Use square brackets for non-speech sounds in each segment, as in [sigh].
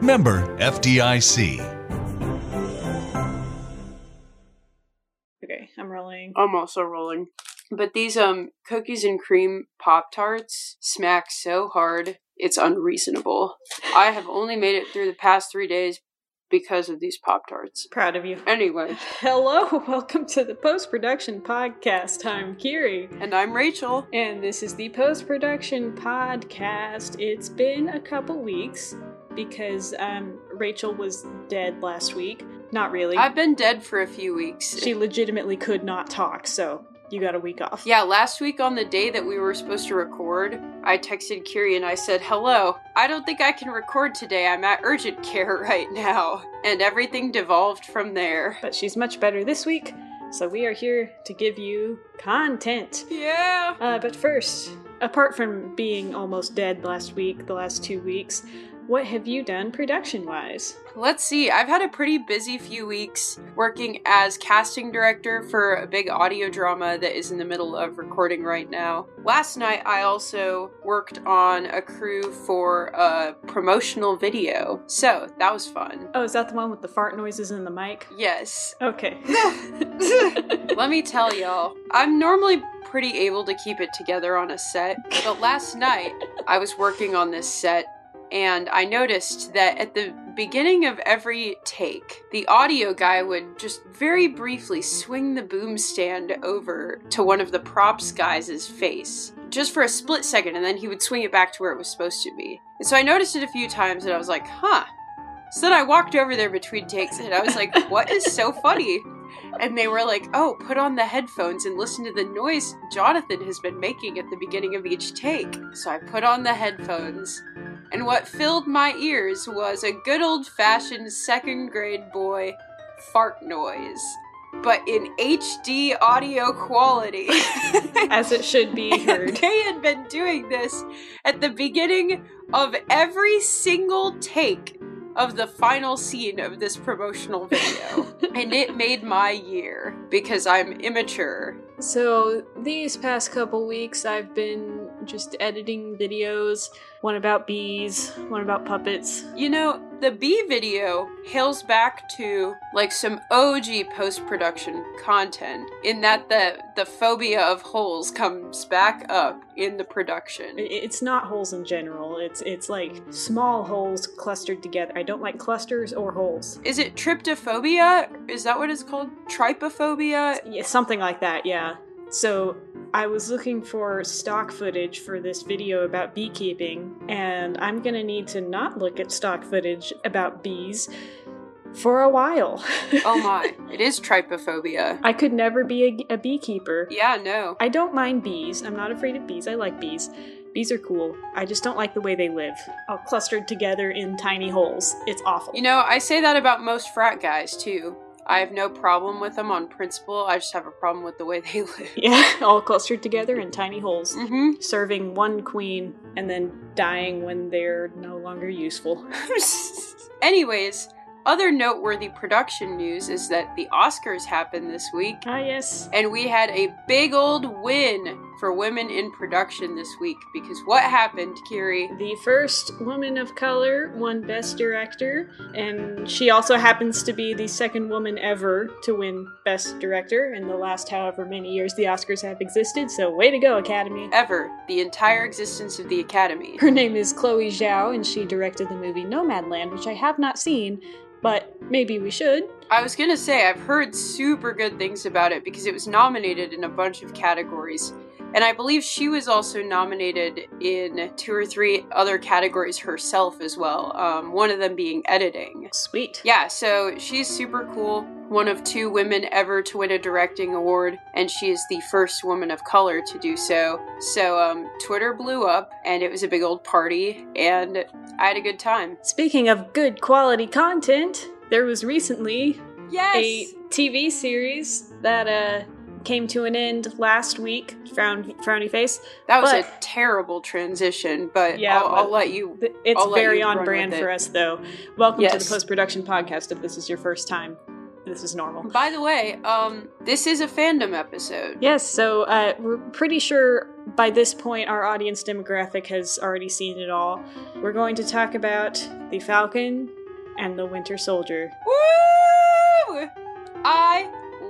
Member FDIC. Okay, I'm rolling. I'm also rolling. But these um cookies and cream pop tarts smack so hard it's unreasonable. I have only made it through the past three days because of these pop tarts. Proud of you. Anyway, [laughs] Hello, welcome to the post production podcast. I'm Kiri. and I'm Rachel. And this is the post production podcast. It's been a couple weeks because um, Rachel was dead last week. Not really. I've been dead for a few weeks. she legitimately could not talk, so you got a week off. yeah, last week on the day that we were supposed to record, I texted Kiri and I said, Hello, I don't think I can record today. I'm at urgent care [laughs] right now. And everything devolved from there. But she's much better this week, so we are here to give you content. Yeah. Uh, but first, apart from being almost dead last week, the last two weeks, what have you done production wise? Let's see. I've had a pretty busy few weeks working as casting director for a big audio drama that is in the middle of recording right now. Last night, I also worked on a crew for a promotional video. So that was fun. Oh, is that the one with the fart noises in the mic? Yes. Okay. [laughs] [laughs] Let me tell y'all, I'm normally pretty able to keep it together on a set, but last night I was working on this set and I noticed that at the beginning of every take, the audio guy would just very briefly swing the boom stand over to one of the props guys' face. Just for a split second, and then he would swing it back to where it was supposed to be. And so I noticed it a few times, and I was like, huh. So then I walked over there between takes, and I was like, [laughs] what is so funny? And they were like, oh, put on the headphones and listen to the noise Jonathan has been making at the beginning of each take. So I put on the headphones, and what filled my ears was a good old fashioned second grade boy fart noise, but in HD audio quality. [laughs] As it should be heard. they had been doing this at the beginning of every single take of the final scene of this promotional video. [laughs] and it made my year because I'm immature. So, these past couple weeks, I've been just editing videos one about bees, one about puppets. You know, the B video hails back to like some OG post production content in that the the phobia of holes comes back up in the production. It's not holes in general, it's, it's like small holes clustered together. I don't like clusters or holes. Is it tryptophobia? Is that what it's called? Trypophobia? Yeah, something like that, yeah. So I was looking for stock footage for this video about beekeeping, and I'm gonna need to not look at stock footage about bees for a while. [laughs] Oh my, it is trypophobia. I could never be a, a beekeeper. Yeah, no. I don't mind bees. I'm not afraid of bees. I like bees. Bees are cool. I just don't like the way they live. All clustered together in tiny holes. It's awful. You know, I say that about most frat guys too. I have no problem with them on principle. I just have a problem with the way they [laughs] live. yeah, all clustered together in tiny holes. Mm-hmm. serving one queen and then dying when they're no longer useful. [laughs] Anyways, other noteworthy production news is that the Oscars happened this week, Ah, yes. and we had a big old win for women in production this week. Because what happened, Kiri? The first woman of color won Best Director, and she also happens to be the second woman ever to win Best Director in the last however many years the Oscars have existed, so way to go, Academy. Ever, the entire existence of the Academy. Her name is Chloe Zhao, and she directed the movie Nomadland, which I have not seen, but maybe we should. I was gonna say, I've heard super good things about it because it was nominated in a bunch of categories. And I believe she was also nominated in two or three other categories herself as well, um, one of them being editing. Sweet. Yeah, so she's super cool. One of two women ever to win a directing award, and she is the first woman of color to do so. So, um, Twitter blew up, and it was a big old party, and I had a good time. Speaking of good quality content, there was recently Yes! a TV series that uh came to an end last week. Frown frowny face. that was but- a terrible transition, but Yeah, I'll, I'll let you. It's I'll very you on brand for us, though. Welcome to the post production podcast. If this is your first time, this is normal. By the way, um, this is a fandom episode. Yes, so uh, we're pretty sure by this point our audience demographic has already seen it all. We're going to talk about the Falcon and the Winter Soldier. Woo! I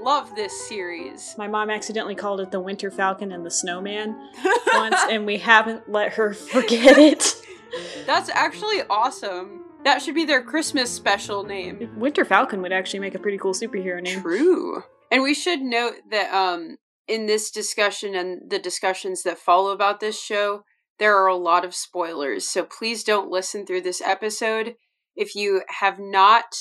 love this series. My mom accidentally called it the Winter Falcon and the Snowman [laughs] once, and we haven't let her forget it. That's actually awesome. That should be their Christmas special name. Winter Falcon would actually make a pretty cool superhero name. True. And we should note that um in this discussion and the discussions that follow about this show, there are a lot of spoilers. So please don't listen through this episode if you have not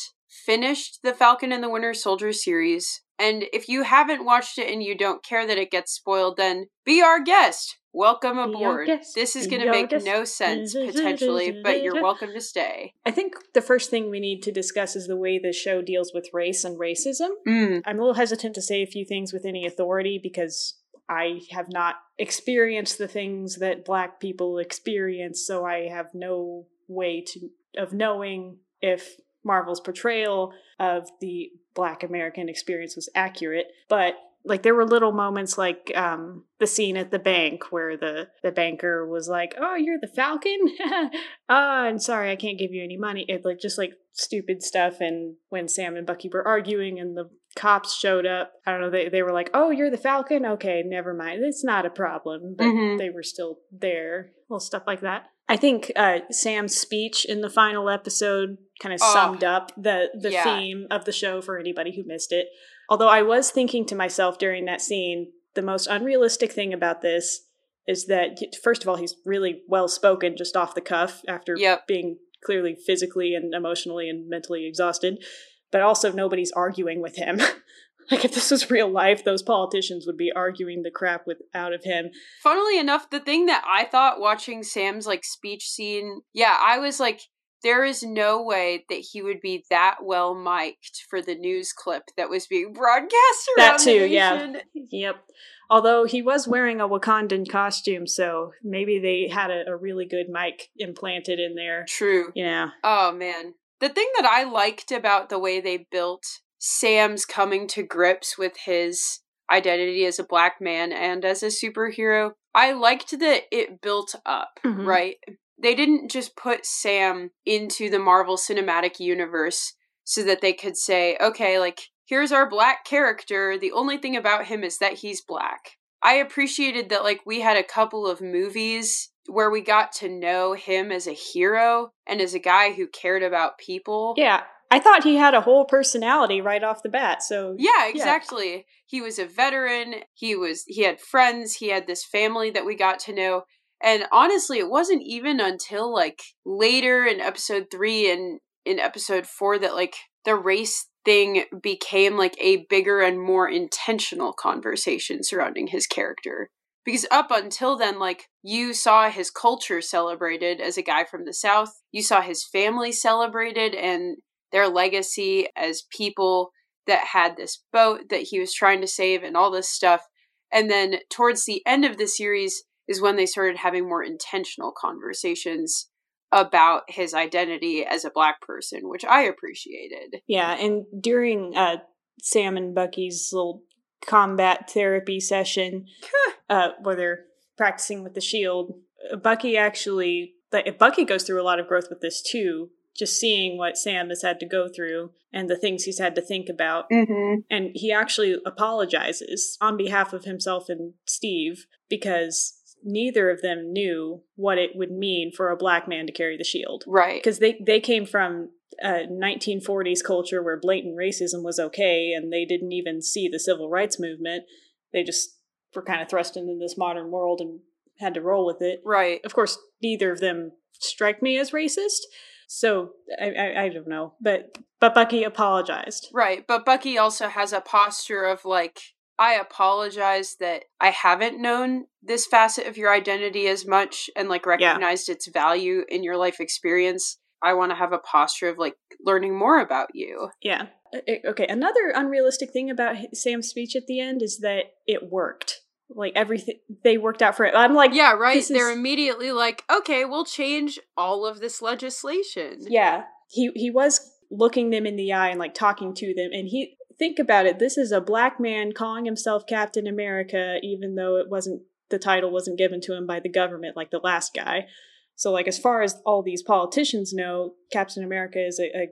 finished the Falcon and the Winter Soldier series. And if you haven't watched it and you don't care that it gets spoiled, then be our guest. Welcome aboard. This is going to make guest. no sense [laughs] potentially, but you're [laughs] welcome to stay. I think the first thing we need to discuss is the way the show deals with race and racism. Mm. I'm a little hesitant to say a few things with any authority because I have not experienced the things that black people experience, so I have no way to of knowing if Marvel's portrayal of the black American experience was accurate. But like there were little moments like um the scene at the bank where the the banker was like oh you're the falcon oh [laughs] i'm sorry i can't give you any money it like just like stupid stuff and when sam and bucky were arguing and the cops showed up i don't know they, they were like oh you're the falcon okay never mind it's not a problem but Mhm. they were still there little stuff like that i think uh sam's speech in the final episode kind of Oh, summed up the the yeah. theme of the show for anybody who missed it Although I was thinking to myself during that scene, the most unrealistic thing about this is that, first of all, he's really well spoken just off the cuff after Yep. being clearly physically and emotionally and mentally exhausted. But also, nobody's arguing with him. [laughs] [laughs] like, if this was real life, those politicians would be arguing the crap with out of him. Funnily enough, the thing that I thought watching Sam's like speech scene, yeah, I was like, there is no way that he would be that well mic'd for the news clip that was being broadcast around That too, yeah. Yep. Although he was wearing a Wakandan costume, so maybe they had a, a really good mic implanted in there. True. Yeah. Oh man. The thing that I liked about the way they built Sam's coming to grips with his identity as a black man and as a superhero, I liked that it built up, Mhm. right? They didn't just put Sam into the Marvel Cinematic Universe so that they could say, okay, like, here's our black character. The only thing about him is that he's black. I appreciated that, like, we had a couple of movies where we got to know him as a hero and as a guy who cared about people. Yeah, I thought he had a whole personality right off the bat. So Yeah, exactly. He was a veteran. He was he had friends, he had this family that we got to know. And honestly, it wasn't even until like later in episode 3 and in episode 4 that like the race thing became like a bigger and more intentional conversation surrounding his character. Because up until then, like, you saw his culture celebrated as a guy from the South. You saw his family celebrated and their legacy as people that had this boat that he was trying to save and all this stuff. And then towards the end of the series is when they started having more intentional conversations about his identity as a black person, which I appreciated. yeah, and during uh, Sam and Bucky's little combat therapy session, uh, where they're practicing with the shield, Bucky actually, Bucky goes through a lot of growth with this too. Just seeing what Sam has had to go through and the things he's had to think about. Mm-hmm. And he actually apologizes on behalf of himself and Steve because neither of them knew what it would mean for a black man to carry the shield. Right. Because they, they came from a 1940s culture where blatant racism was okay and they didn't even see the civil rights movement. They just were kind of thrust into this modern world and had to roll with it. Right. Of course, neither of them strike me as racist. So I, I, I don't know, but but Bucky apologized. Right. But Bucky also has a posture of like, I apologize that I haven't known this facet of your identity as much and like recognized its value in your life experience. I want to have a posture of like learning more about you. Yeah. Okay. Another unrealistic thing about Sam's speech at the end is that it worked. Like everything, they worked out for it. I'm like, Yeah, right. They're is- immediately like, okay, we'll change all of this legislation. Yeah, he he was looking them in the eye and like talking to them, and he think about it. This is a black man calling himself Captain America, even though it wasn't the title wasn't given to him by the government like the last guy. So like as far as all these politicians know, Captain America is a, a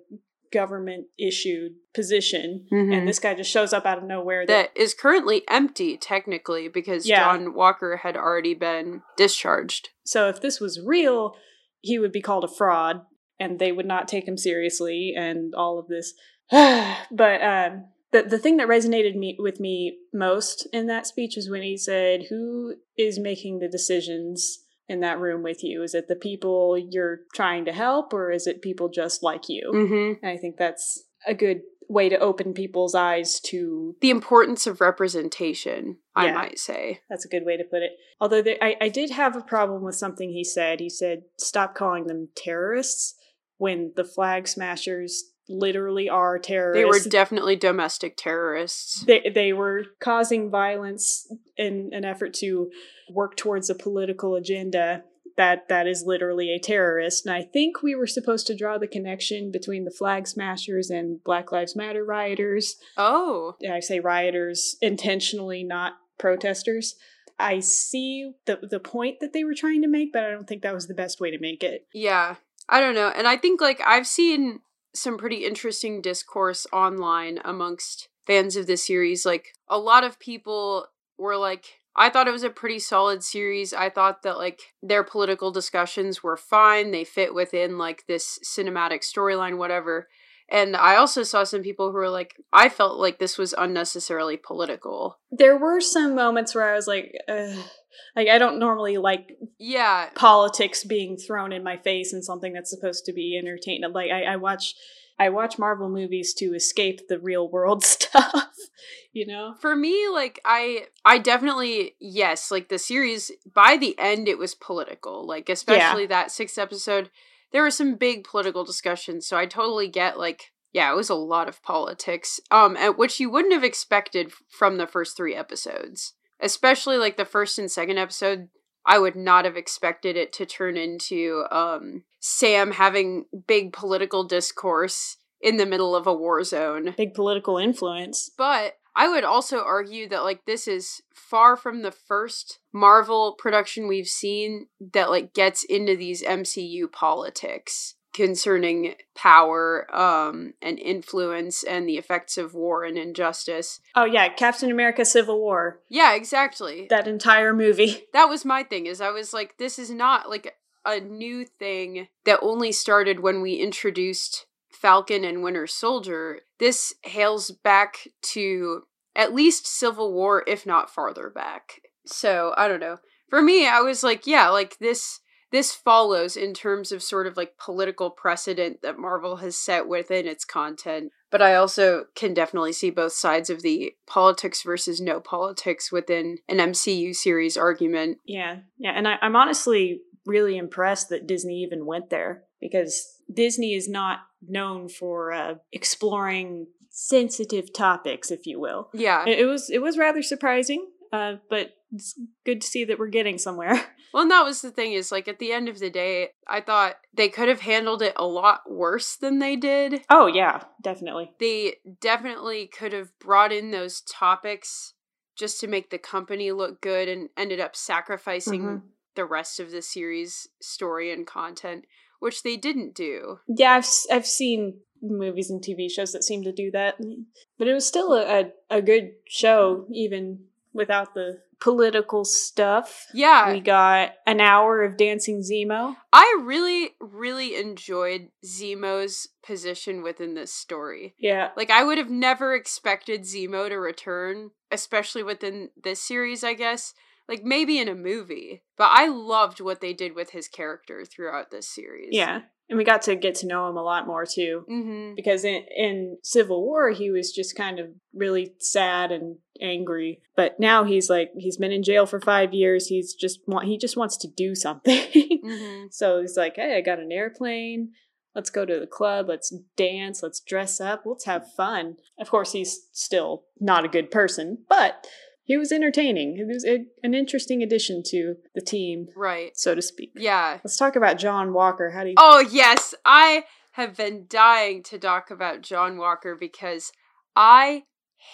government issued position, Mhm. and this guy just shows up out of nowhere. That, That is currently empty, technically, because Yeah. John Walker had already been discharged. so if this was real, he would be called a fraud, and they would not take him seriously, and all of this. [sighs] but um, the the thing that resonated me with me most in that speech is when he said, "Who is making the decisions in that room with you? Is it the people you're trying to help, or is it people just like you?" Mm-hmm. And I think that's a good way to open people's eyes to The importance of representation, I Yeah. might say. That's a good way to put it. Although there, I, I did have a problem with something he said. He said, stop calling them terrorists when the flag smashers literally are terrorists. They were definitely domestic terrorists. they, they were causing violence in an effort to work towards a political agenda that that is literally a terrorist and i think we were supposed to draw the connection between the flag smashers and black lives matter rioters Oh, I say rioters intentionally, not protesters. I see the the point that they were trying to make, but I don't think that was the best way to make it. yeah. I don't know. And I think, like, I've seen some pretty interesting discourse online amongst fans of the series. Like, a lot of people were like, I thought it was a pretty solid series. I thought that, like, their political discussions were fine. They fit within, like, this cinematic storyline, whatever. And I also saw some people who were like, I felt like this was unnecessarily political. There were some moments where I was like, Ugh. like I don't normally like Yeah. politics being thrown in my face and something that's supposed to be entertaining. Like I, I watch, I watch Marvel movies to escape the real world [laughs] stuff. You know? For me, like I I definitely yes, like the series by the end it was political. Like especially that sixth episode, there were some big political discussions. So I totally get like yeah, it was a lot of politics. Um and which you wouldn't have expected from the first 3 episodes. Especially like the first and second episode, I would not have expected it to turn into um Sam having big political discourse in the middle of a war zone. Big political influence. But I would also argue that like this is far from the first Marvel production we've seen that like gets into these MCU politics concerning power um and influence and the effects of war and injustice. Oh yeah, Captain America: Civil War. Yeah, exactly. That entire movie. [laughs] that was my thing is I was like this is not like a new thing that only started when we introduced Falcon and Winter Soldier. This hails back to at least Civil War if not farther back. So, I don't know. For me, I was like, yeah, like this this follows in terms of sort of like political precedent that Marvel has set within its content. But I also can definitely see both sides of the politics versus no politics within an MCU series argument. Yeah, yeah, and I, I'm honestly really impressed that Disney even went there because Disney is not known for uh, exploring sensitive topics, if you will. Yeah. It, it was it was rather surprising, uh, but it's good to see that we're getting somewhere. [laughs] Well, and that was the thing is like at the end of the day, I thought they could have handled it a lot worse than they did. oh yeah, definitely. They definitely could have brought in those topics just to make the company look good and ended up sacrificing Mhm. the rest of the series story and content, which they didn't do. Yeah, I've I've seen movies and TV shows that seem to do that, but it was still a a, a good show even without the political stuff. Yeah. We got an hour of dancing Zemo. I really, really enjoyed Zemo's position within this story. Yeah. Like, I would have never expected Zemo to return, especially within this series, I guess. Like, maybe in a movie. But I loved what they did with his character throughout this series. Yeah. And we got to get to know him a lot more too. Mm-hmm. Because in, in Civil War, he was just kind of really sad and angry. But now he's like, he's been in jail for five years. He's just want, he just wants to do something. [laughs] Mm-hmm. so he's like, hey, I got an airplane. Let's go to the club. Let's dance. Let's dress up. Let's have fun. Of course, he's still not a good person, but he was entertaining. He was a, an interesting addition to the team, Right. so to speak. Yeah. Let's talk about John Walker. How do you? Oh, yes. I have been dying to talk about John Walker because I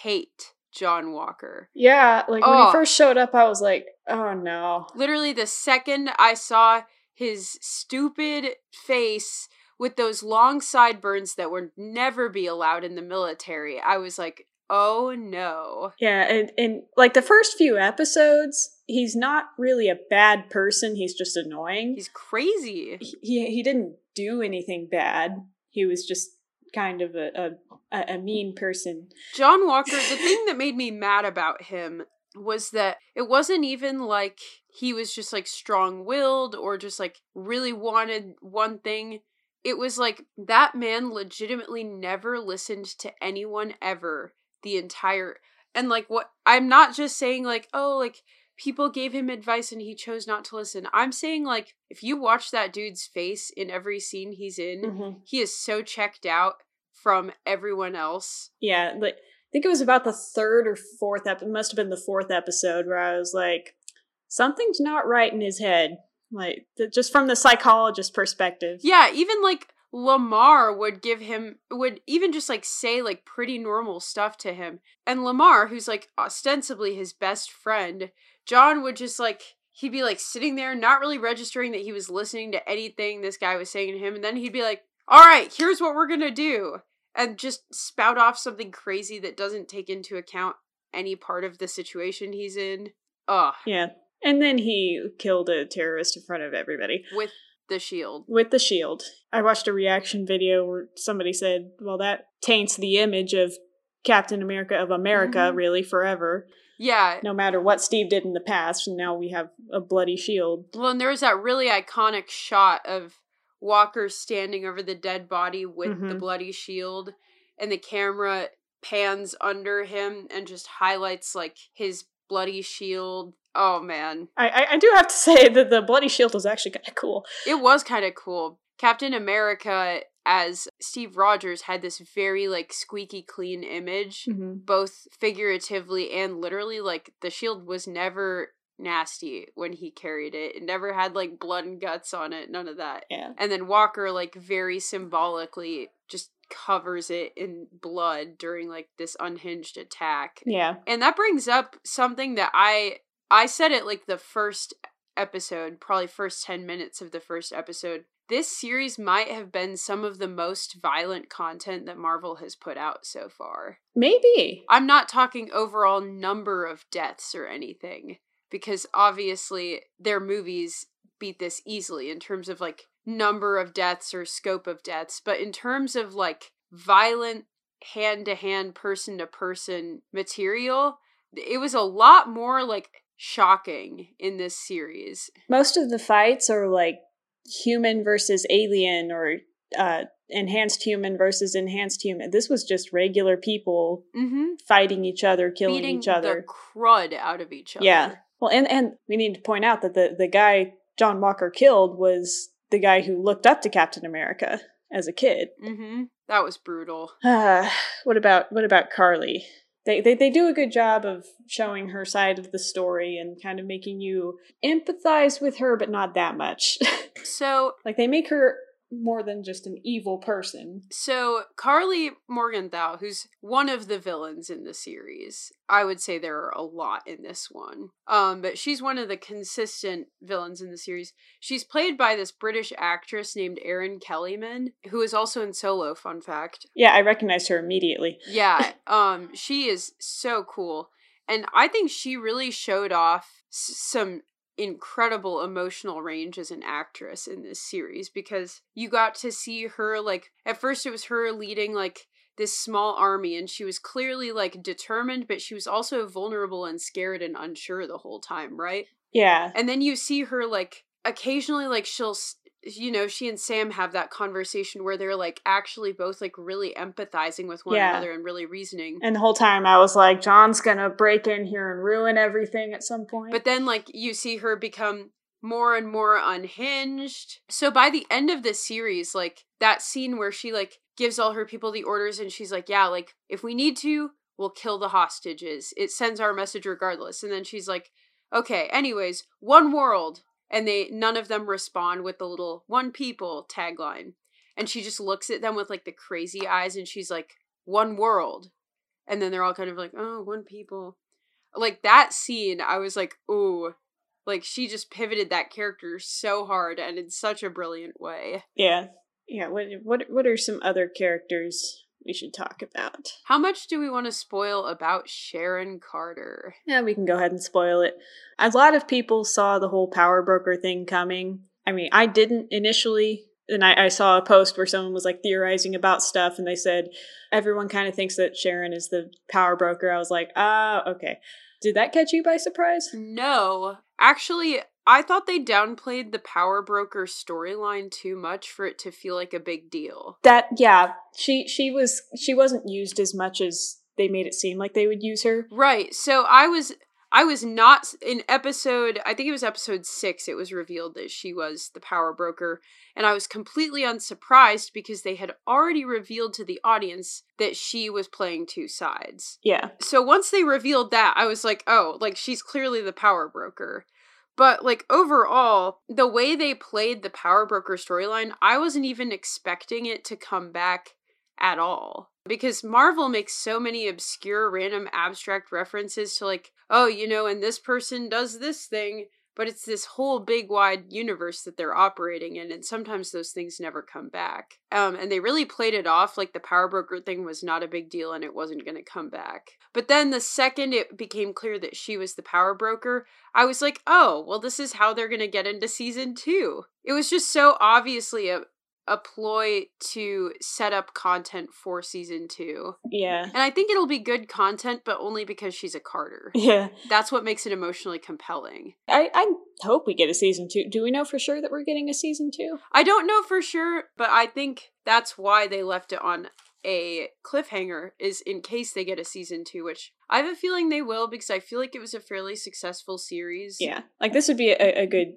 hate John Walker. Yeah, like when Oh. he first showed up, I was like, oh no. Literally, the second I saw his stupid face with those long sideburns that would never be allowed in the military, I was like, oh no. Yeah, and, and like the first few episodes, he's not really a bad person. He's just annoying. He's crazy. he he, he didn't do anything bad. He was just kind of a a, a mean person. John Walker, the thing [laughs] that made me mad about him was that it wasn't even like he was just like strong willed or just like really wanted one thing. It was like that man legitimately never listened to anyone ever the entire and like what I'm not just saying like oh like people gave him advice and he chose not to listen. I'm saying like if you watch that dude's face in every scene he's in, mm-hmm. he is so checked out from everyone else. Yeah, like I think it was about the third or fourth ep. It must have been the fourth episode where I was like, something's not right in his head. Like th- just from the psychologist perspective. Yeah, even like Lamar would give him would even just like say like pretty normal stuff to him. And Lamar, who's like ostensibly his best friend, John would just like he'd be like sitting there not really registering that he was listening to anything this guy was saying to him and then he'd be like, "All right, here's what we're going to do." And just spout off something crazy that doesn't take into account any part of the situation he's in. Ugh, Yeah. And then he killed a terrorist in front of everybody with the shield. with the shield. I watched a reaction video where somebody said, well, that taints the image of Captain America of America, Mhm. really, forever. Yeah, No matter what Steve did in the past, and now we have a bloody shield. Well, and there was that really iconic shot of Walker standing over the dead body with the Mhm. bloody shield, and the camera pans under him and just highlights like his bloody shield. Oh man, I, I, I do have to [laughs] say that the bloody shield was actually kind of cool. it was kind of cool. Captain America as Steve Rogers had this very like squeaky clean image, mm-hmm. both figuratively and literally. Like the shield was never nasty when he carried it. It never had like blood and guts on it. None of that. Yeah. And then Walker, like, very symbolically just covers it in blood during, like, this unhinged attack. Yeah. And that brings up something that I I said it like the first episode, probably first 10 minutes of the first episode. This series might have been some of the most violent content that Marvel has put out so far. Maybe. I'm not talking overall number of deaths or anything because obviously their movies beat this easily in terms of like number of deaths or scope of deaths, but in terms of like violent hand to hand person to person material, it was a lot more like shocking in this series. Most of the fights are like human versus alien or uh, enhanced human versus enhanced human. This was just regular people Mhm. fighting each other, killing Beating each other. the crud out of each other. Yeah. Well, and and we need to point out that the the guy John Walker killed was the guy who looked up to Captain America as a kid. Mhm. That was brutal. Uh, [sighs] what about what about Karli? They, they they do a good job of showing her side of the story and kind of making you empathize with her, but not that much. [laughs] So like they make her more than just an evil person. So Karli Morgenthau, who's one of the villains in the series, I would say there are a lot in this one. Um, but she's one of the consistent villains in the series. She's played by this British actress named Erin Kellyman, who is also in Solo. Fun fact. Yeah, I recognized her immediately. Yeah, [laughs] um, she is so cool. And I think she really showed off some incredible emotional range as an actress in this series because you got to see her like at first it was her leading like this small army and she was clearly like determined but she was also vulnerable and scared and unsure the whole time right Yeah. and then you see her like occasionally like she'll you know she and sam have that conversation where they're like actually both like really empathizing with one Yeah. another and really reasoning. And the whole time I was like, John's gonna break in here and ruin everything at some point. but then like you see her become more and more unhinged. So by the end of this series like that scene where she like gives all her people the orders and she's like yeah like if we need to we'll kill the hostages. It sends our message regardless. And then she's like okay anyways one world and they none of them respond with the little one people tagline and she just looks at them with like the crazy eyes and she's like one world and then they're all kind of like oh one people like that scene i was like ooh like she just pivoted that character so hard and in such a brilliant way yeah. Yeah. What what what are some other characters we should talk about? how much do we want to spoil about sharon carter Yeah, we can go ahead and spoil it. A lot of people saw the whole power broker thing coming. I mean, I didn't initially. And I, I saw a post where someone was like theorizing about stuff, and they said everyone kind of thinks that Sharon is the power broker. I was like, ah, okay. Did that catch you by surprise? no actually i thought they downplayed the power broker storyline too much for it to feel like a big deal That yeah, she she was she wasn't used as much as they made it seem like they would use her. Right. So I was I was not in episode I think it was episode 6 it was revealed that she was the power broker and I was completely unsurprised because they had already revealed to the audience that she was playing two sides. Yeah, So once they revealed that I was like, "Oh, like she's clearly the power broker." But like overall, the way they played the power broker storyline, I wasn't even expecting it to come back at all. Because Marvel makes so many obscure, random, abstract references to, like, oh, you know, and this person does this thing, but it's this whole big, wide universe that they're operating in, and sometimes those things never come back. Um, and they really played it off like the power broker thing was not a big deal and it wasn't going to come back. But then the second it became clear that she was the power broker, I was like, oh, well, this is how they're going to get into season two. It was just so obviously a, a ploy to set up content for season two. yeah, And I think it'll be good content, but only because she's a Carter. [laughs] yeah. That's what makes it emotionally compelling. I I hope we get a season two. Do we know for sure that we're getting a season two? I don't know for sure, but I think that's why they left it on a cliffhanger is in case they get a season two, which I have a feeling they will because I feel like it was a fairly successful series. Yeah, like this would be a, a good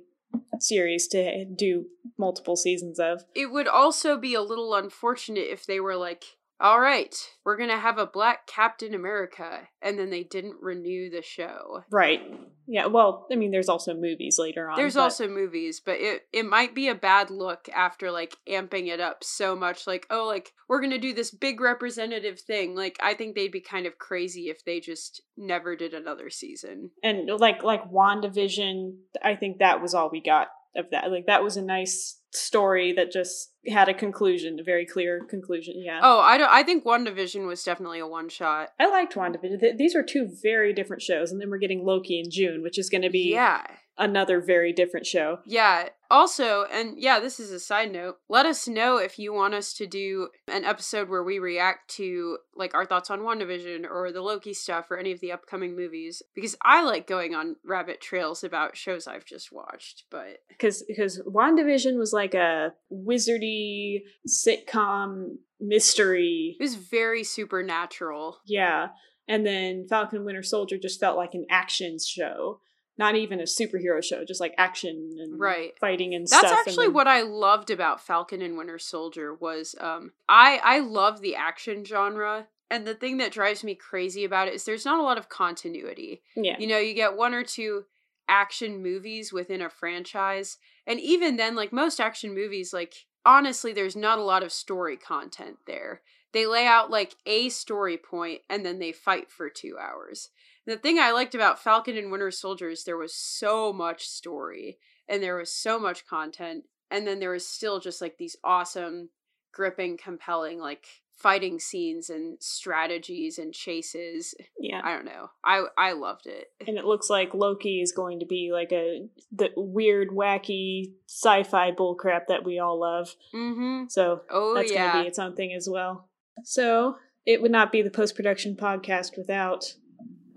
series to do multiple seasons of. It would also be a little unfortunate if they were like, all right, we're going to have a black Captain America, and then they didn't renew the show. Right. Yeah. Well, I mean, there's also movies later on. There's but- also movies, but it it might be a bad look after like amping it up so much like oh like we're going to do this big representative thing. Like I think they'd be kind of crazy if they just never did another season. and like like WandaVision, I think that was all we got of that. Like that was a nice story that just had a conclusion, a very clear conclusion. Yeah. Oh, I don't I think WandaVision was definitely a one shot. I liked WandaVision. Th- These are two very different shows, and then we're getting Loki in June, which is going to be Yeah. Another very different show. Yeah. Also, and yeah, this is a side note. Let us know if you want us to do an episode where we react to like our thoughts on WandaVision or the Loki stuff or any of the upcoming movies because I like going on rabbit trails about shows I've just watched, but because because WandaVision was like a wizardy sitcom mystery. it was very supernatural. Yeah. And then Falcon Winter Soldier just felt like an action show. Not even a superhero show, just like action and Right. fighting and That's stuff. That's actually then- what I loved about Falcon and Winter Soldier was um I I love the action genre and the thing that drives me crazy about it is there's not a lot of continuity. Yeah. You know, you get one or two action movies within a franchise. And even then, like most action movies, like honestly, there's not a lot of story content there. They lay out like a story point and then they fight for two hours. The thing I liked about Falcon and Winter Soldier is there was so much story and there was so much content. And then there was still just like these awesome gripping, compelling, like fighting scenes and strategies and chases. Yeah. I don't know. I I loved it. and it looks like Loki is going to be like a the weird, wacky sci-fi bullcrap that we all love. Mm-hmm. So Oh that's yeah. going to be its own thing as well. So it would not be the post-production podcast without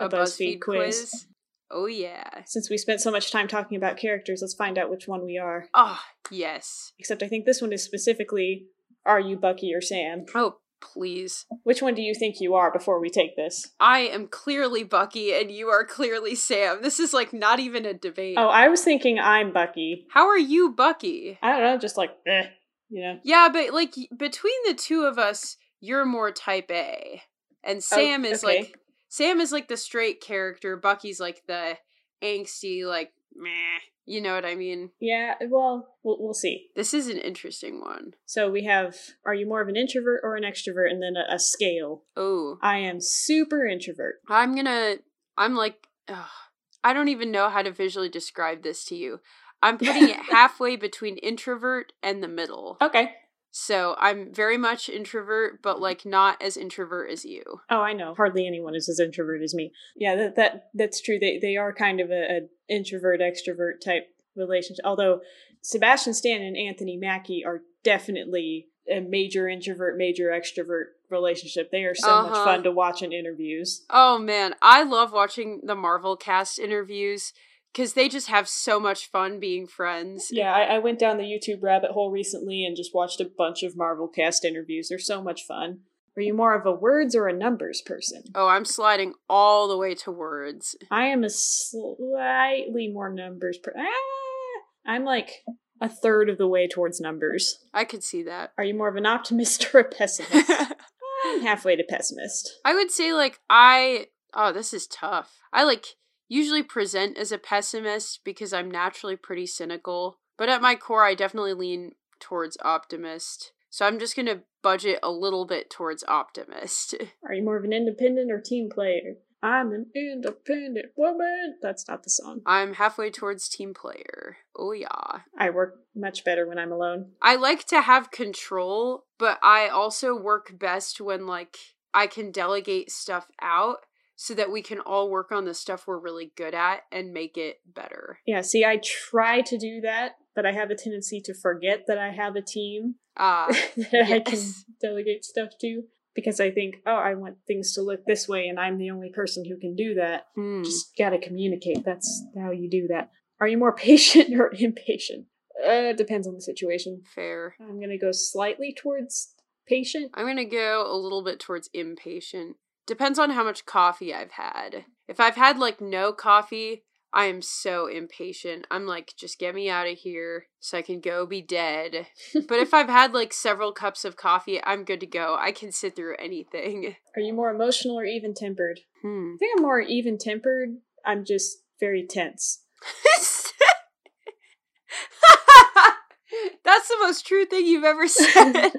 a, BuzzFeed, quiz. Oh yeah. Since we spent so much time talking about characters, let's find out which one we are. Oh yes. Except I think this one is specifically are you Bucky or Sam? Oh please. Which one do you think you are before we take this? I am clearly Bucky and you are clearly Sam. This is like not even a debate. Oh, I was thinking I'm Bucky. How are you Bucky? I don't know, just like, eh, you know. Yeah, but like between the two of us, you're more type A. And Sam is Oh, okay. like Sam is like the straight character, Bucky's like the angsty like meh. You know what I mean? Yeah, eh, well, we'll, we'll see. This is an interesting one. So we have are you more of an introvert or an extrovert and then a, a scale. Oh, I am super introvert. I'm gonna. I'm like. ugh, I don't even know how to visually describe this to you. I'm putting it [laughs] halfway between introvert and the middle. Okay. So I'm very much introvert, but like not as introvert as you. Oh, I know. Hardly anyone is as introvert as me. Yeah, that, that that's true. They they are kind of a, a introvert extrovert type relationship. Although Sebastian Stan and Anthony Mackie are definitely a major introvert, major extrovert relationship. They are so much Uh-huh. fun to watch in interviews. Oh man, I love watching the Marvel cast interviews because they just have so much fun being friends. Yeah, I, I went down the YouTube rabbit hole recently and just watched a bunch of Marvel cast interviews. They're so much fun. Are you more of a words or a numbers person? Oh, I'm sliding all the way to words. I am a slightly more numbers per. Ah, I'm like a third of the way towards numbers. I could see that. Are you more of an optimist or a pessimist? [laughs] I'm halfway to pessimist. I would say like I oh, this is tough. I like usually present as a pessimist because I'm naturally pretty cynical, but at my core I definitely lean towards optimist. So I'm just going to budget a little bit towards optimist. [laughs] Are you more of an independent or team player? I'm an independent woman. That's not the song. I'm halfway towards team player. Oh yeah. I work much better when I'm alone. I like to have control, but I also work best when like I can delegate stuff out so that we can all work on the stuff we're really good at and make it better. Yeah, see, I try to do that, but I have a tendency to forget that I have a team Uh [laughs] that I can delegate stuff to because I think, oh, I want things to look this way, and I'm the only person who can do that. hmm. Just gotta communicate. That's how you do that. Are you more [laughs] patient or impatient? Uh, depends on the situation. fair. I'm gonna go slightly towards patient. I'm gonna go a little bit towards impatient. Depends on how much coffee I've had. If I've had like no coffee, I am so impatient. I'm like, just get me out of here so I can go be dead. [laughs] but if I've had like several cups of coffee, I'm good to go. I can sit through anything. [laughs] Are you more emotional or even tempered? Hmm. I think I'm more even tempered. I'm just very tense. [laughs] That's the most true thing you've ever said.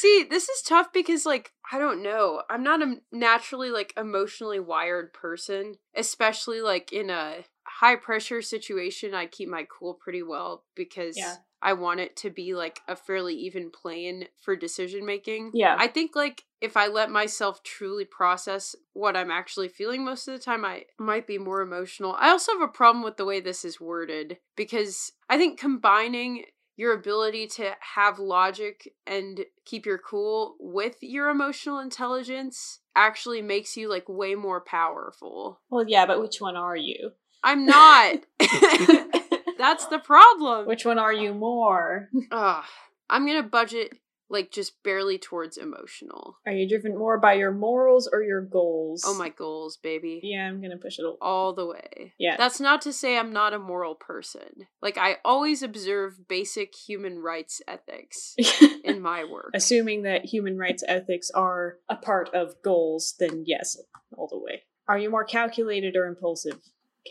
See, this is tough because like I don't know. I'm not a naturally like emotionally wired person, especially like in a high pressure situation. I keep my cool pretty well because Yeah. I want it to be like a fairly even plane for decision making. Yeah. I think like if I let myself truly process what I'm actually feeling most of the time, I might be more emotional. I also have a problem with the way this is worded because I think combining your ability to have logic and keep your cool with your emotional intelligence actually makes you like way more powerful. Well, yeah, but which one are you? I'm not. [laughs] [laughs] That's the problem. Which one are you more? Ugh. I'm gonna budget like just barely towards emotional. Are you driven more by your morals or your goals? Oh my goals, baby. Yeah, I'm gonna push it. A- All the way. Yeah. That's not to say I'm not a moral person. Like, I always observe basic human rights ethics [laughs] in my work. Assuming that human rights ethics are a part of goals, then yes, all the way. Are you more calculated or impulsive?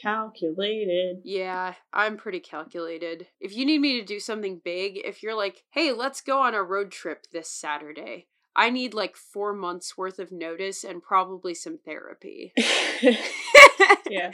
Calculated. Yeah, I'm pretty calculated. If you need me to do something big, if you're like, hey, let's go on a road trip this Saturday, I need like four months worth of notice and probably some therapy. [laughs] yeah.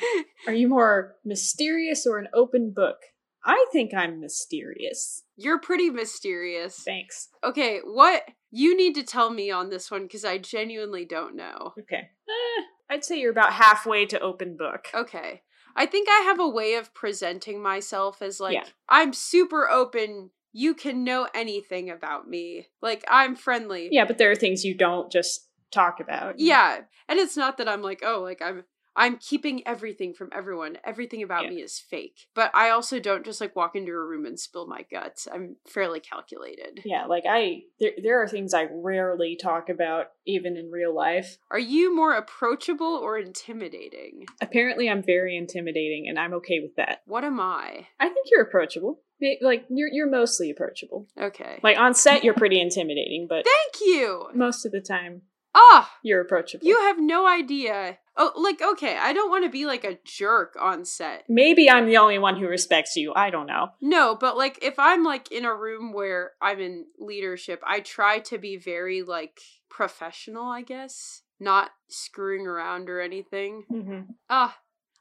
Are you more mysterious or an open book? I think I'm mysterious. You're pretty mysterious. Thanks. Okay, what you need to tell me on this one because I genuinely don't know. Okay. Eh, I'd say you're about halfway to open book. Okay. I think I have a way of presenting myself as like Yeah. I'm super open. You can know anything about me. Like I'm friendly. Yeah, but there are things you don't just talk about. Yeah. And it's not that I'm like, oh, like I'm I'm keeping everything from everyone. Everything about Yeah. me is fake. But I also don't just like walk into a room and spill my guts. I'm fairly calculated. Yeah, like I there there are things I rarely talk about even in real life. Are you more approachable or intimidating? Apparently I'm very intimidating and I'm okay with that. What am I? I think you're approachable. Like you're you're mostly approachable. Okay. Like on set you're pretty intimidating, but Thank you. most of the time Ah, you're approachable. you have no idea. Oh, like okay, I don't want to be like a jerk on set. Maybe I'm the only one who respects you. I don't know. No, but like if I'm like in a room where I'm in leadership, I try to be very like professional, I guess, not screwing around or anything. Mm-hmm. Ah,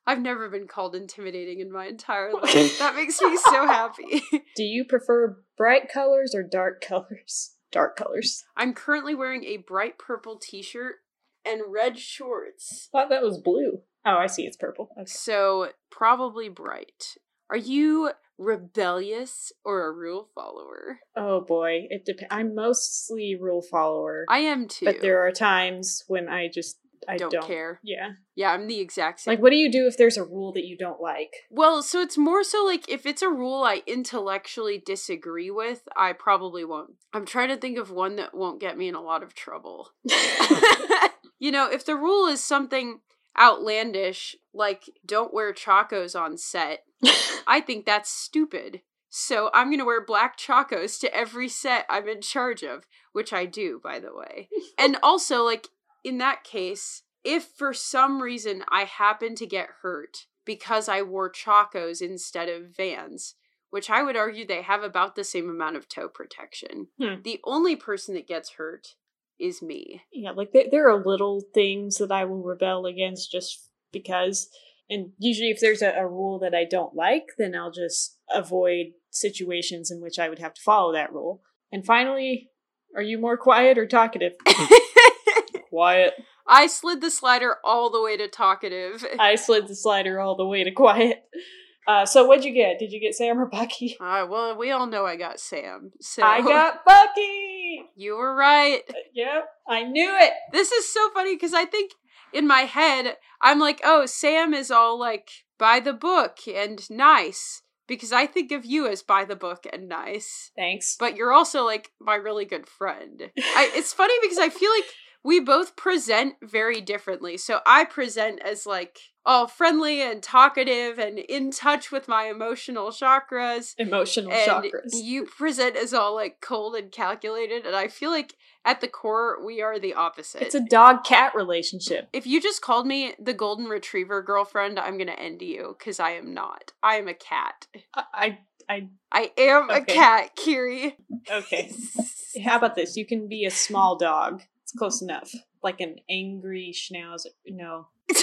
I've never been called intimidating in my entire [laughs] life. that makes me so happy. Do you prefer bright colors or dark [laughs] colors? Dark colors. I'm currently wearing a bright purple t-shirt and red shorts. I Thought that was blue. Oh, I see. It's purple. Okay. So, probably bright. Are you rebellious or a rule follower? Oh boy, it depends. I'm mostly rule follower, I am too. but there are times when I just I don't, don't, care. Yeah, Yeah, I'm the exact same. like what do you do if there's a rule that you don't like? well, so it's more so like if it's a rule I intellectually disagree with, I probably won't. I'm trying to think of one that won't get me in a lot of trouble. [laughs] [laughs] you know, if the rule is something outlandish, like don't wear chacos on set, [laughs] I think that's stupid. So I'm gonna wear black chacos to every set I'm in charge of, which I do, by the way. and also, like, in that case, if for some reason I happen to get hurt because I wore chacos instead of vans, which I would argue they have about the same amount of toe protection, Hmm. the only person that gets hurt is me. yeah, like there, there are little things that I will rebel against just because. And usually, if there's a, a rule that I don't like, then I'll just avoid situations in which I would have to follow that rule. And finally, are you more quiet or talkative? [laughs] [laughs] quiet. I slid the slider all the way to talkative. [laughs] I slid the slider all the way to quiet. Uh, so what'd you get? Did you get Sam or Bucky? [laughs] Uh, well, we all know I got Sam. So I [laughs] got Bucky. You were right. Yep, I knew it. This is so funny because I think in my head, I'm like, oh, Sam is all like by the book and nice because I think of you as by the book and nice. Thanks. But you're also like my really good friend. I, it's funny because I feel like we both present very differently. So I present as like all friendly and talkative and in touch with my emotional chakras. Emotional And chakras. you present as all like cold and calculated, and I feel like at the core we are the opposite. It's a dog cat relationship. if you just called me the golden retriever girlfriend, I'm gonna end you because I am not. I am a cat. I, I, I am a cat, Kiri. Okay. [laughs] How about this? You can be a small dog. Close enough. Like an angry schnauzer. No. [laughs]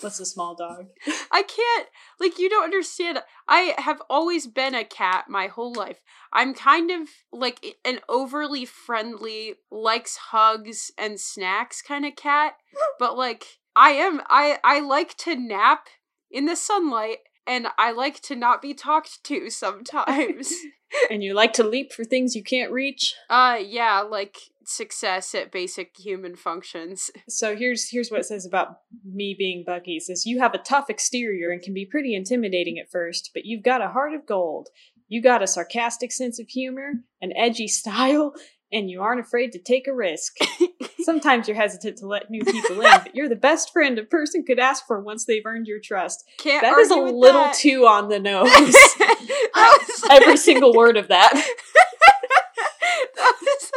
What's a small dog? I can't, like, you don't understand. I have always been a cat my whole life. I'm kind of like an overly friendly, likes hugs and snacks kind of cat, [laughs] but like, I am, I, I like to nap in the sunlight and I like to not be talked to sometimes. [laughs] And you like to leap for things you can't reach. uh, yeah, like success at basic human functions. [laughs] So here's here's what it says about me being Bucky. It says you have a tough exterior and can be pretty intimidating at first, but you've got a heart of gold. You got a sarcastic sense of humor, an edgy [laughs] style, and you aren't afraid to take a risk. [laughs] Sometimes you're hesitant to let new people in, but you're the best friend a person could ask for once they've earned your trust. Can't That is a little that. too on the [laughs] nose. was Every single word of that. [laughs] that was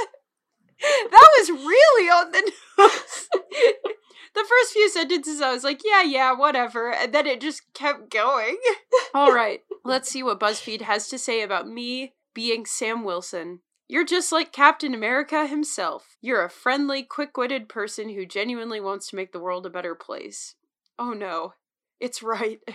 that was really on the nose. the first few sentences, I was like, "Yeah, yeah, whatever," and then it just kept going. All right, let's see what BuzzFeed has to say about me being Sam Wilson. You're just like Captain America himself. You're a friendly, quick-witted person who genuinely wants to make the world a better place. Oh no, it's right. [laughs]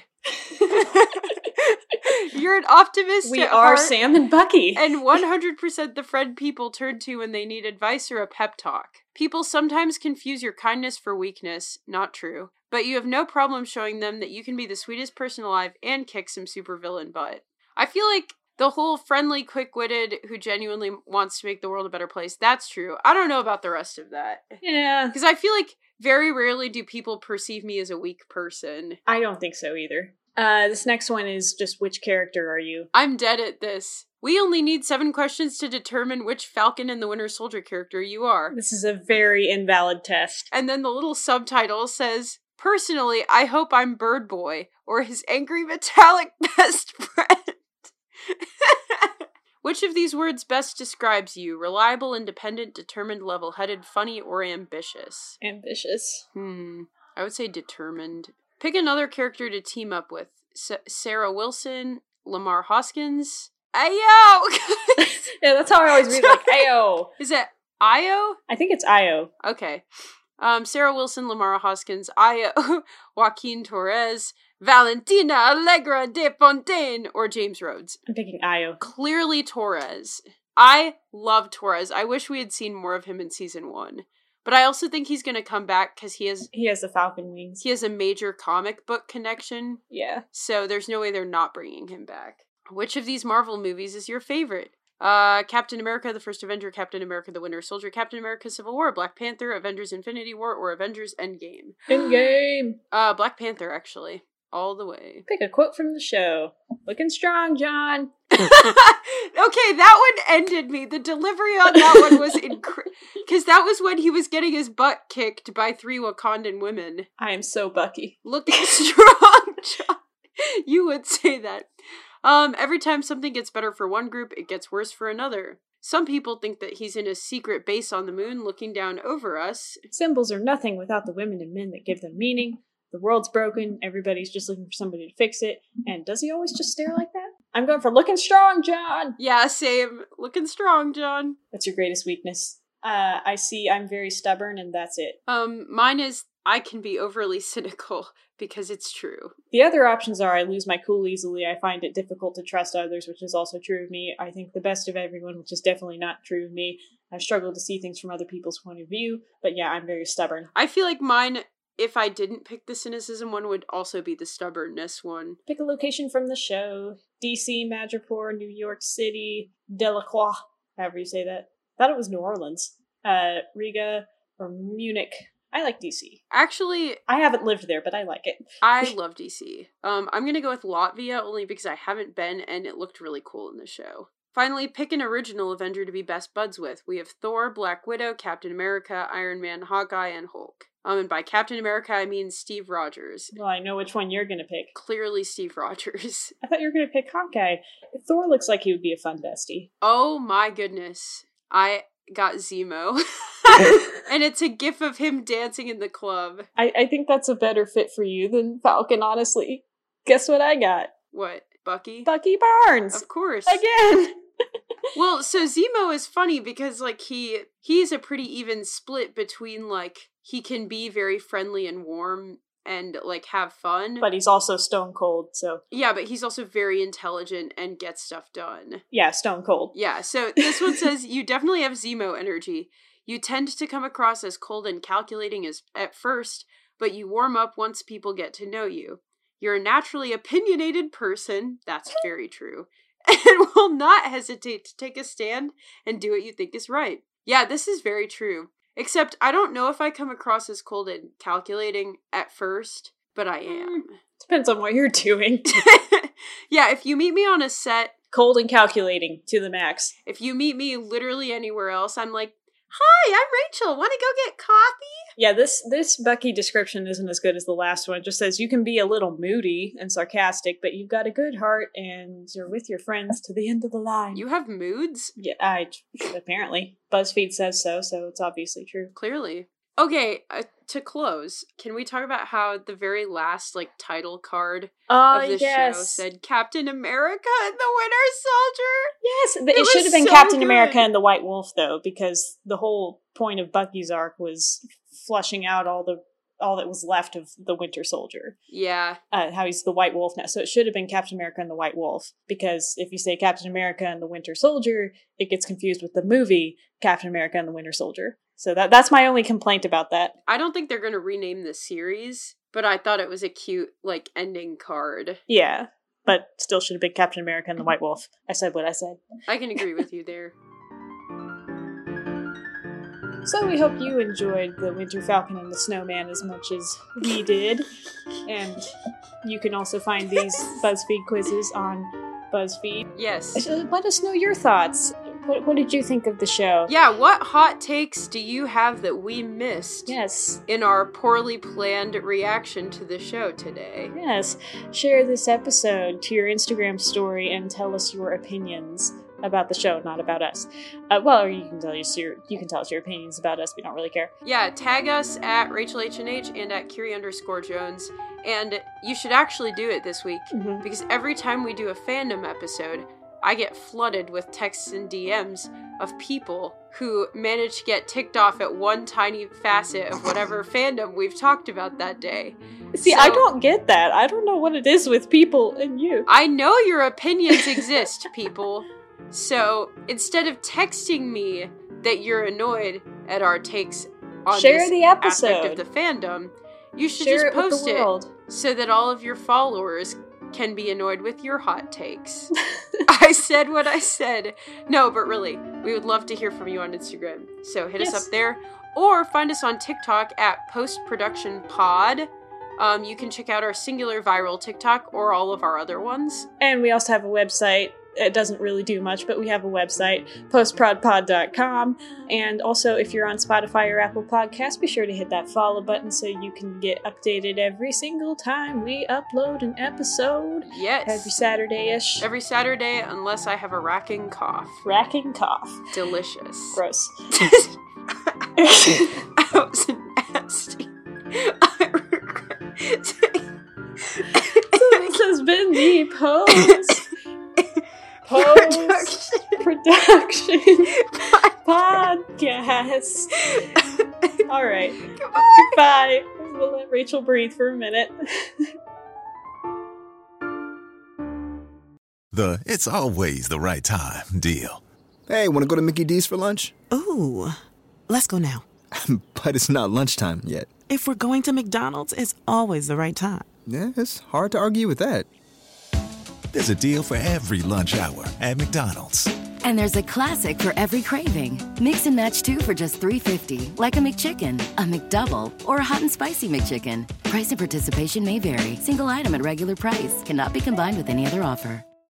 You're an optimist. we are Sam and Bucky. and [laughs] 100% the friend people turn to when they need advice or a pep talk. People sometimes confuse your kindness for weakness. Not true. But you have no problem showing them that you can be the sweetest person alive and kick some supervillain butt. I feel like the whole friendly, quick witted, who genuinely wants to make the world a better place, that's true. I don't know about the rest of that. yeah, Because I feel like very rarely do people perceive me as a weak person. I don't think so either. Uh, this next one is just which character are you? I'm dead at this. We only need seven questions to determine which Falcon and the Winter Soldier character you are. This is a very invalid test. And then the little subtitle says, Personally, I hope I'm Bird Boy or his angry metallic [laughs] best friend. [laughs] Which of these words best describes you? Reliable, independent, determined, level headed, funny, or ambitious? Ambitious. Hmm. I would say determined. Pick another character to team up with. S- Sarah Wilson, Lamar Hoskins. Ayo! [laughs] Yeah, that's how I always read like [laughs] Ayo. Is it Io? I think it's Io. Okay. Um, Sarah Wilson, Lamara Hoskins, Io, [laughs] Joaquin Torres, Valentina Allegra de Fontaine, or James Rhodes. I'm thinking Io. Clearly Torres. I love Torres. I wish we had seen more of him in season one. But I also think he's gonna come back because he has He has the falcon wings. he has a major comic book connection. Yeah. So there's no way they're not bringing him back. Which of these Marvel movies is your favorite? Uh, Captain America: The First Avenger, Captain America: The Winter Soldier, Captain America: Civil War, Black Panther, Avengers: Infinity War, or Avengers: Endgame. In game. Uh, Black Panther actually, all the way. Pick a quote from the show. Looking strong, John. [laughs] okay, that one ended me. The delivery on that one was [laughs] incredible because that was when he was getting his butt kicked by three Wakandan women. I am so Bucky. Looking [laughs] strong, John. You would say that. Um, every time something gets better for one group, it gets worse for another. Some people think that he's in a secret base on the moon looking down over us. Symbols are nothing without the women and men that give them meaning. The world's broken, everybody's just looking for somebody to fix it. And does he always just stare like that? I'm going for looking strong, John! Yeah, same. Looking strong, John. What's your greatest weakness? Uh, I see I'm very stubborn, and that's it. Um, mine is I can be overly [laughs] cynical because it's true. The other options are I lose my cool easily, I find it difficult to trust others, which is also true of me. I think the best of everyone, which is definitely not true of me. I struggle to see things from other people's point of view, but yeah, I'm very stubborn. I feel like mine, if I didn't pick the cynicism one, would also be the stubbornness one. Pick a location from the show DC, Madripoor, New York City, Delacroix, however you say that. Thought it was New Orleans. Uh, Riga or Munich. I like DC. Actually, I haven't lived there, but I like it. [laughs] I love DC. Um, I'm gonna go with Latvia only because I haven't been and it looked really cool in the show. Finally, pick an original Avenger to be best buds with. We have Thor, Black Widow, Captain America, Iron Man, Hawkeye, and Hulk. Um, and by Captain America, I mean Steve Rogers. Well, I know which one you're gonna pick. Clearly, Steve Rogers. [laughs] I thought you were gonna pick Hawkeye. Thor looks like he would be a fun bestie. Oh my goodness. I got Zemo. [laughs] and it's a gif of him dancing in the club. I, I think that's a better fit for you than Falcon, honestly. Guess what I got? What, Bucky? Bucky Barnes! Of course. Again! [laughs] Well, so Zemo is funny because like he he's a pretty even split between like he can be very friendly and warm and like have fun. but he's also stone cold, so yeah, but he's also very intelligent and gets stuff done. yeah, stone cold. Yeah, so this one says you definitely have Zemo energy. You tend to come across as cold and calculating as at first, but you warm up once people get to know you. You're a naturally opinionated person, that's [laughs] very true, [laughs] and will not hesitate to take a stand and do what you think is right. Yeah, this is very true. Except I don't know if I come across as cold and calculating at first, but I mm, am. Depends on what you're doing. [laughs] yeah, if you meet me on a set, cold and calculating to the max. if you meet me literally anywhere else, I'm like, "Hi, I'm Rachel. Want to go get coffee?" Yeah, this this Bucky description isn't as good as the last one. It just says you can be a little moody and sarcastic, but you've got a good heart and you're with your friends to the end of the line. You have moods? yeah, I apparently BuzzFeed says so, so it's obviously true. Clearly. Okay, uh, to close, can we talk about how the very last like title card Oh of the show said Captain America and the Winter Soldier? yes, It it, should have been so Captain good. America and the White Wolf though, because the whole point of Bucky's arc was flushing out all the all that was left of the Winter Soldier. Yeah. Uh, how he's the White Wolf now. So it should have been Captain America and the White Wolf because if you say Captain America and the Winter Soldier, it gets confused with the movie Captain America and the Winter Soldier. So that that's my only complaint about that. I don't think they're going to rename the series, but I thought it was a cute like ending card. Yeah, but still should have been Captain America and the White Wolf. I said what I said. I can agree with you there. [laughs] So we hope you enjoyed the Winter Falcon and the Snowman as much as we did. And you can also find these [laughs] BuzzFeed quizzes on BuzzFeed. Yes. Uh, Let us know your thoughts. What, what did you think of the show? Yeah, what hot takes do you have that we missed Yes. in our poorly planned reaction to the show today? Yes. Share this episode to your Instagram story and tell us your opinions about the show, not about us. Uh, well, or you can tell us your you can tell us your opinions about us. We don't really care. Yeah, tag us at Rachel H and H and at Curie underscore Jones. And you should actually do it this week Mhm. because every time we do a fandom episode, I get flooded with texts and DMs of people who manage to get ticked off at one tiny facet of whatever [laughs] fandom we've talked about that day. See, I don't get that. I don't know what it is with people and you. I know your opinions exist, people. So instead of texting me that you're annoyed at our takes on Share this the aspect episode. of the fandom, you should Share just post the it so that all of your followers can be annoyed with your hot takes. [laughs] I said what I said. No, but really, we would love to hear from you on Instagram. So hit us up there or find us on TikTok at Post Production Pod. Um, you can check out our singular viral TikTok or all of our other ones. And we also have a website. It doesn't really do much, but we have a website, postprodpod.com. And also, if you're on Spotify or Apple Podcasts, be sure to hit that follow button so you can get updated every single time we upload an episode. Yes. Every Saturday ish. Every Saturday, unless I have a racking cough. Racking cough. Delicious. Gross. [laughs] [laughs] that was nasty. I regret saying. so this has been the post [laughs] post production podcast. [laughs] All right. Goodbye. Goodbye. We'll let Rachel breathe for a minute. [laughs] The it's always the right time deal. Hey, want to go to Mickey D's for lunch? Ooh, let's go now. [laughs] but it's not lunchtime yet. If we're going to McDonald's, it's always the right time. Yeah, it's hard to argue with that. There's a deal for every lunch hour at McDonald's. And there's a classic for every craving. Mix and match two for just $3.50, like a McChicken, a McDouble, or a hot and spicy McChicken. Price and participation may vary. Single item at regular price cannot be combined with any other offer.